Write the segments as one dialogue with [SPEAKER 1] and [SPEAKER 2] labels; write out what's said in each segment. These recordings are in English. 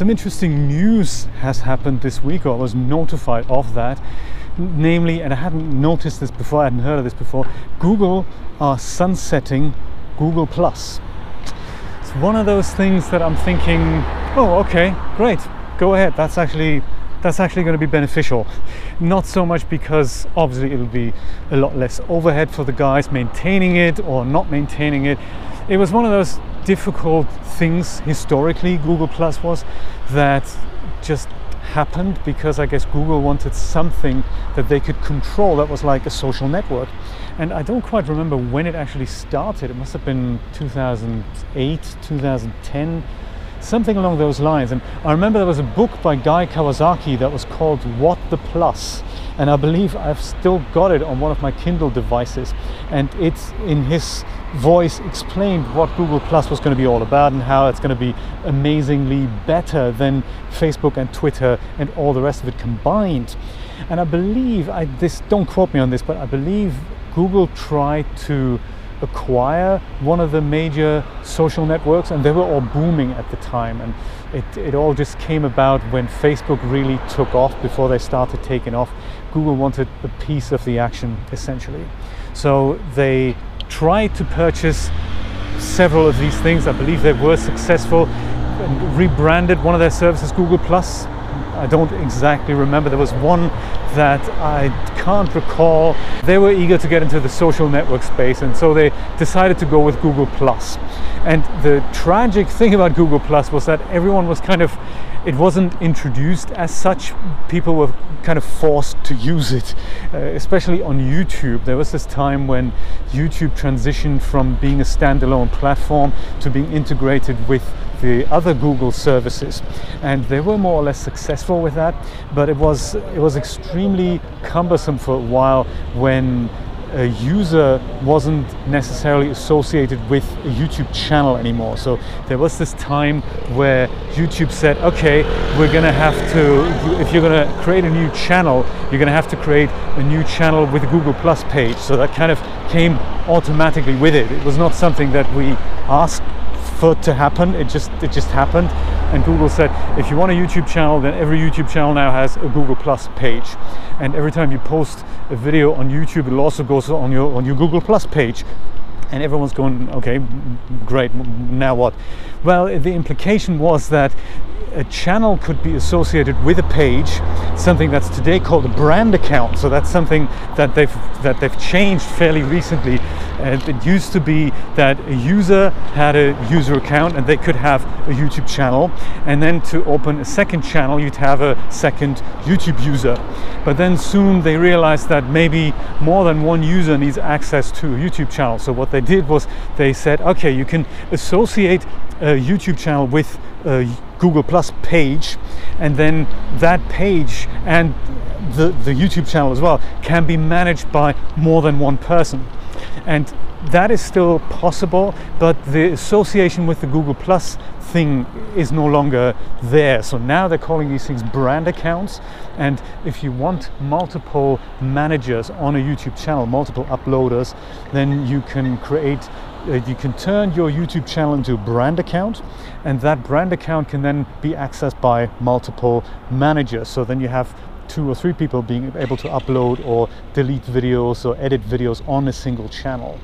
[SPEAKER 1] some interesting news has happened this week, or I was notified of that. Namely, and I hadn't noticed this before, I hadn't heard of this before, Google are sunsetting Google Plus. It's one of those things that I'm thinking, oh, okay, great, go ahead. That's actually that's actually going to be beneficial. Not so much because obviously it'll be a lot less overhead for the guys maintaining it or not maintaining it. It was one of those difficult things historically, Google Plus was, that just happened because I guess Google wanted something that they could control that was like a social network. And I don't quite remember when it actually started. It must have been 2008, 2010 something along those lines. And I remember there was a book by Guy Kawasaki that was called What the Plus. And I believe I've still got it on one of my Kindle devices. And it's in his voice explained what Google Plus was going to be all about and how it's going to be amazingly better than Facebook and Twitter and all the rest of it combined. And I believe, I this don't quote me on this, but I believe Google tried to acquire one of the major social networks and they were all booming at the time. And it, it all just came about when facebook really took off before they started taking off. Google wanted a piece of the action essentially. So they tried to purchase several of these things. I believe they were successful and rebranded one of their services google plus I don't exactly remember. There was one that I can't recall. They were eager to get into the social network space, and so they decided to go with Google Plus. And the tragic thing about Google Plus was that everyone was kind of, it wasn't introduced as such. People were kind of forced to use it, uh, especially on YouTube. There was this time when YouTube transitioned from being a standalone platform to being integrated with the other Google services, and they were more or less successful with that. But it was it was extremely cumbersome for a while when a user wasn't necessarily associated with a YouTube channel anymore. So there was this time where YouTube said, okay, we're gonna have to, if you're gonna create a new channel, you're gonna have to create a new channel with a Google Plus page. So that kind of came automatically with it. It was not something that we asked for it to happen. It just it just happened. And Google said, if you want a YouTube channel, then every YouTube channel now has a Google Plus page. And every time you post a video on YouTube, it also goes on your on your Google Plus page. And everyone's going, okay, great. Now what? Well, the implication was that a channel could be associated with a page, something that's today called a brand account. So that's something that they've that they've changed fairly recently. It used to be that a user had a user account and they could have a YouTube channel, and then to open a second channel, you'd have a second YouTube user. But then soon they realized that maybe more than one user needs access to a YouTube channel. So what they did was they said, okay, you can associate a YouTube channel with a Google Plus page, and then that page and the, the YouTube channel as well can be managed by more than one person. And that is still possible, but the association with the Google Plus thing is no longer there. So now they're calling these things brand accounts. And if you want multiple managers on a YouTube channel, multiple uploaders, then you can create uh, you can turn your YouTube channel into a brand account, and that brand account can then be accessed by multiple managers. So then you have two or three people being able to upload or delete videos or edit videos on a single channel.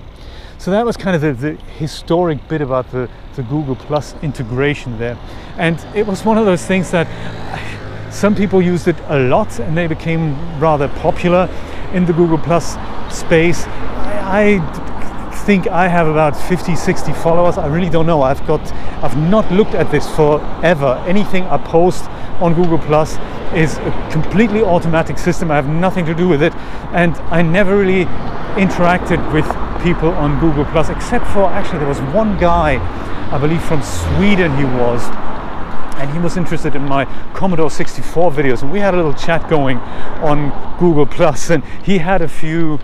[SPEAKER 1] So that was kind of the, the, historic bit about the, the Google Plus integration there. And it was one of those things that some people used it a lot and they became rather popular in the Google Plus space. I, I think I have about 50, 60 followers. I really don't know. I've got, I've not looked at this forever. Anything I post on Google Plus is a completely automatic system. I have nothing to do with it, and I never really interacted with people on Google Plus, except for actually there was one guy, I believe from Sweden he was, and he was interested in my Commodore 64 videos, and we had a little chat going on Google Plus, and he had a few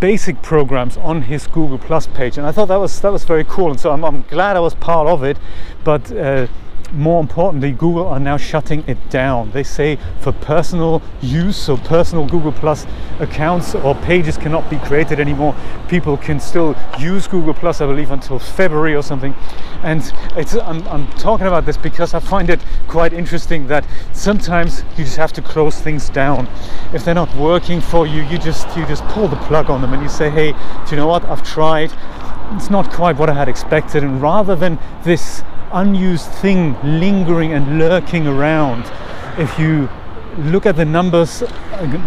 [SPEAKER 1] basic programs on his Google Plus page, and I thought that was that was very cool, and so I'm, I'm glad I was part of it. But uh, more importantly, Google are now shutting it down. They say for personal use, so personal Google Plus accounts or pages cannot be created anymore. People can still use Google Plus, I believe, until February or something. And I'm, I'm talking about this because I find it quite interesting that sometimes you just have to close things down. If they're not working for you, you just you just pull the plug on them and you say, hey, do you know what? I've tried. It's not quite what I had expected. And rather than this unused thing lingering and lurking around. If you look at the numbers,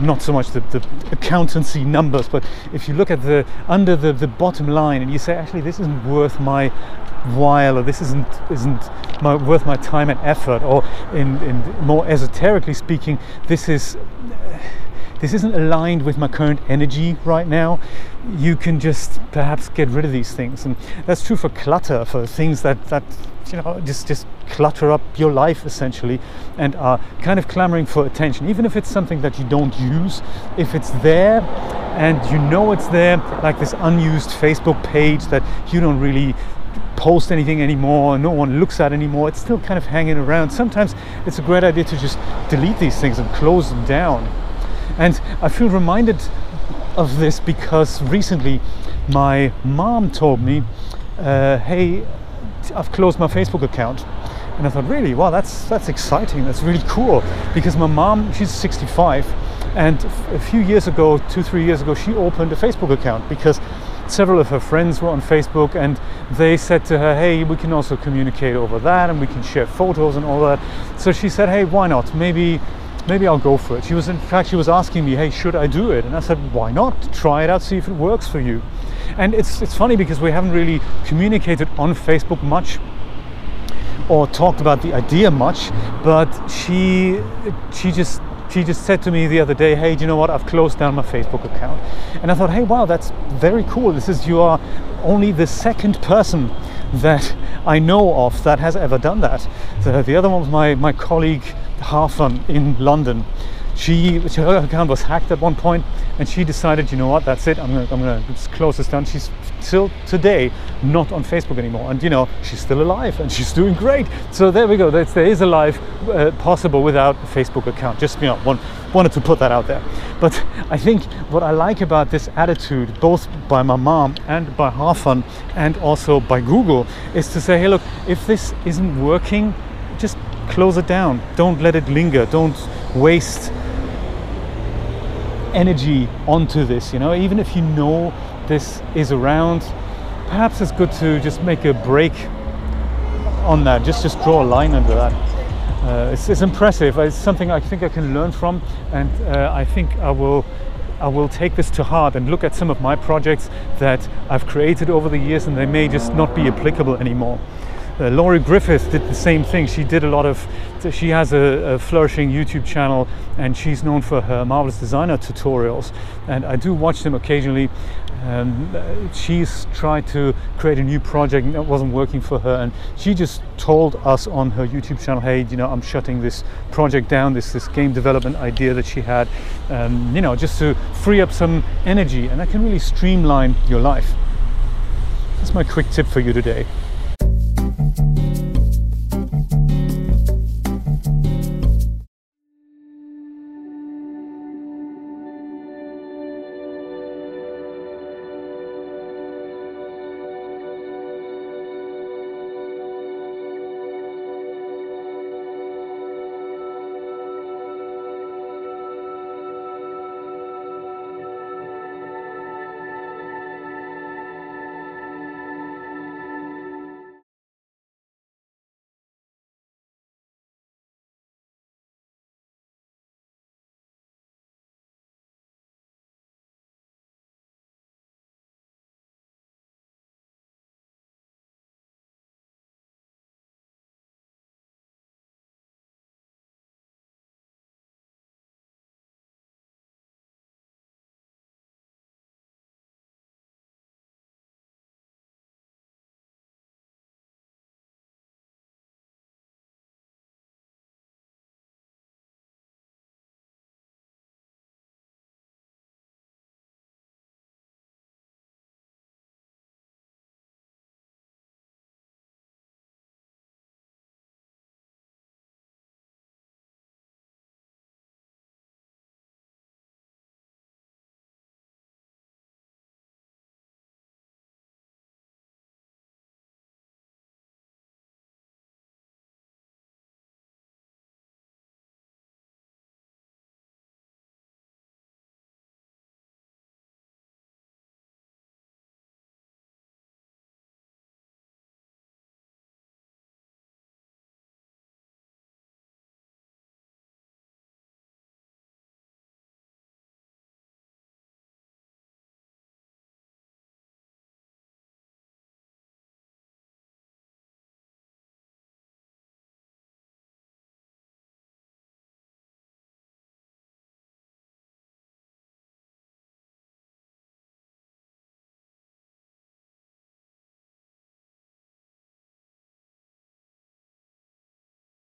[SPEAKER 1] not so much the, the, accountancy numbers, but if you look at the under the, the bottom line and you say, actually, this isn't worth my while, or this isn't isn't my, worth my time and effort, or in, in more esoterically speaking, this is this isn't aligned with my current energy right now, you can just perhaps get rid of these things. And that's true for clutter, for things that, that you know, just, just clutter up your life essentially and are kind of clamoring for attention. Even if it's something that you don't use, if it's there and you know it's there, like this unused Facebook page that you don't really post anything anymore, no one looks at anymore, it's still kind of hanging around. Sometimes it's a great idea to just delete these things and close them down. And I feel reminded of this because recently my mom told me, uh, "Hey, I've closed my Facebook account." And I thought, really, wow, that's that's exciting. That's really cool because my mom, she's 65, and a few years ago, two three years ago, she opened a Facebook account because several of her friends were on Facebook and they said to her, hey, we can also communicate over that and we can share photos and all that. So she said, hey, why not? Maybe maybe I'll go for it. She was, in fact, she was asking me, hey, should I do it? And I said, why not? Try it out, see if it works for you. And it's, it's funny because we haven't really communicated on Facebook much or talked about the idea much, but she, she just she just said to me the other day, hey, do you know what? I've closed down my Facebook account. And I thought, hey, wow, that's very cool. This is, you are only the second person that I know of that has ever done that. The, the other one was my, my colleague Hafan in London. She, her account was hacked at one point, and she decided, you know what, that's it. I'm gonna, I'm gonna close this down. She's still today not on Facebook anymore, and you know she's still alive and she's doing great. So there we go. That's, there is a life uh, possible without a Facebook account. Just you know, one, wanted to put that out there. But I think what I like about this attitude, both by my mom and by Hafan, and also by Google, is to say, hey, look, if this isn't working, just close it down. Don't let it linger. Don't waste energy onto this. You know, even if you know this is around, perhaps it's good to just make a break on that. Just just draw a line under that. Uh, it's, it's, impressive. It's something I think I can learn from, and uh, I think I will. I will take this to heart and look at some of my projects that I've created over the years, and they may just not be applicable anymore. Uh, Laurie Griffith did the same thing. She did a lot of, she has a, a, flourishing YouTube channel and she's known for her marvelous designer tutorials. And I do watch them occasionally. Um, she's tried to create a new project that wasn't working for her, and she just told us on her YouTube channel, "Hey, you know, I'm shutting this project down. This this game development idea that she had, um, you know, just to free up some energy, and that can really streamline your life." That's my quick tip for you today.